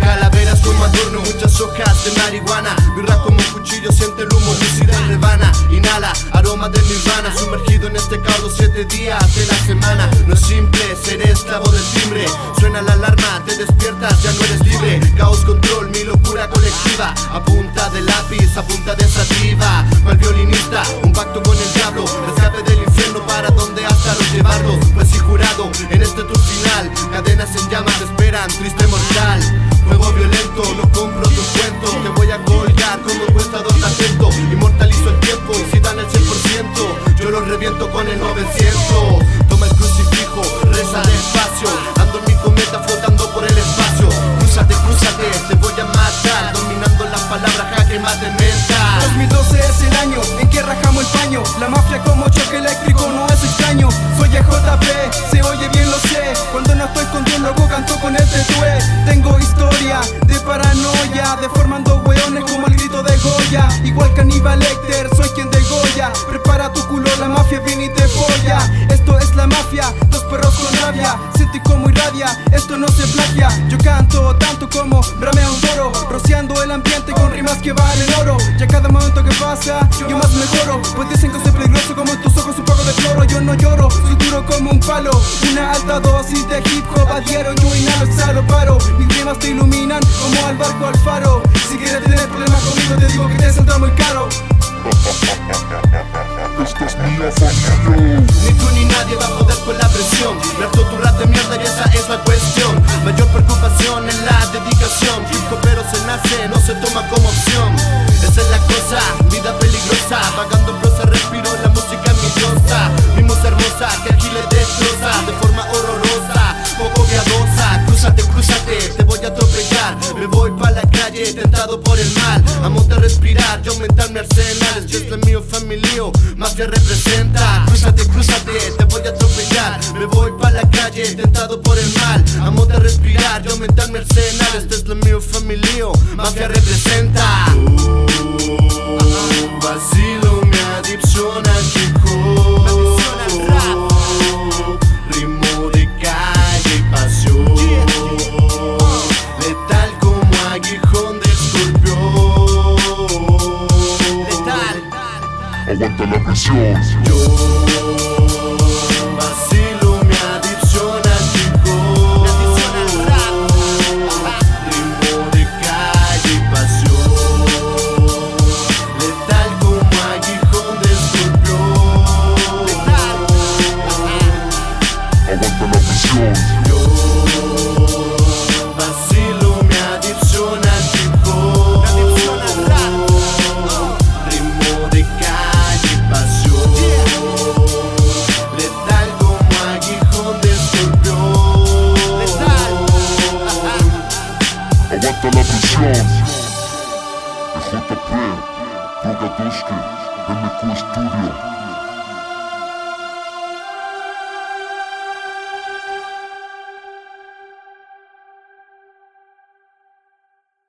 Calaveras como adorno, muchas hojas de marihuana. Birra como un cuchillo, siente el humo, lucida y rebana Inhala, aroma de nirvana. Sumergido en este caos siete días de la semana. No es simple, ser esclavo del timbre. Suena la alarma, te despiertas, ya no eres libre. Caos, control, mi locura con el 900 Toma el crucifijo, reza despacio. Ando en mi cometa flotando por el espacio. Crúzate, crúzate, te voy a matar. Dominando las palabras, jaque mate mental 2012 es el año en que rajamos el paño. La mafia como choque eléctrico no es extraño culo, la mafia viene y te folla. Esto es la mafia, dos perros con rabia. Siente como irradia, esto no se plagia. Yo canto tanto como bramea un toro Rociando el ambiente con rimas que valen oro. Ya cada momento que pasa, yo más mejoro Pues dicen que soy peligroso como en tus ojos un poco de cloro Yo no lloro, soy duro como un palo. Una alta dosis de hip hop adhiero Yo inhalo, exhalo, paro. Mis rimas te iluminan como al barco al faro. Si quieres tener problemas conmigo te digo que te saldrá muy caro Ni tú ni nadie va a poder con la presión. Me tu rap de mierda y esa es la cuestión Esto es mío, familio, mafia representa. Crúzate, crúzate, te voy a atropellar. Me voy pa' la calle, tentado por el mal. Amo de respirar, yo mi arsenal. Esto es lo mío, familio, mafia representa Aguanta la presión. Yo vacilo la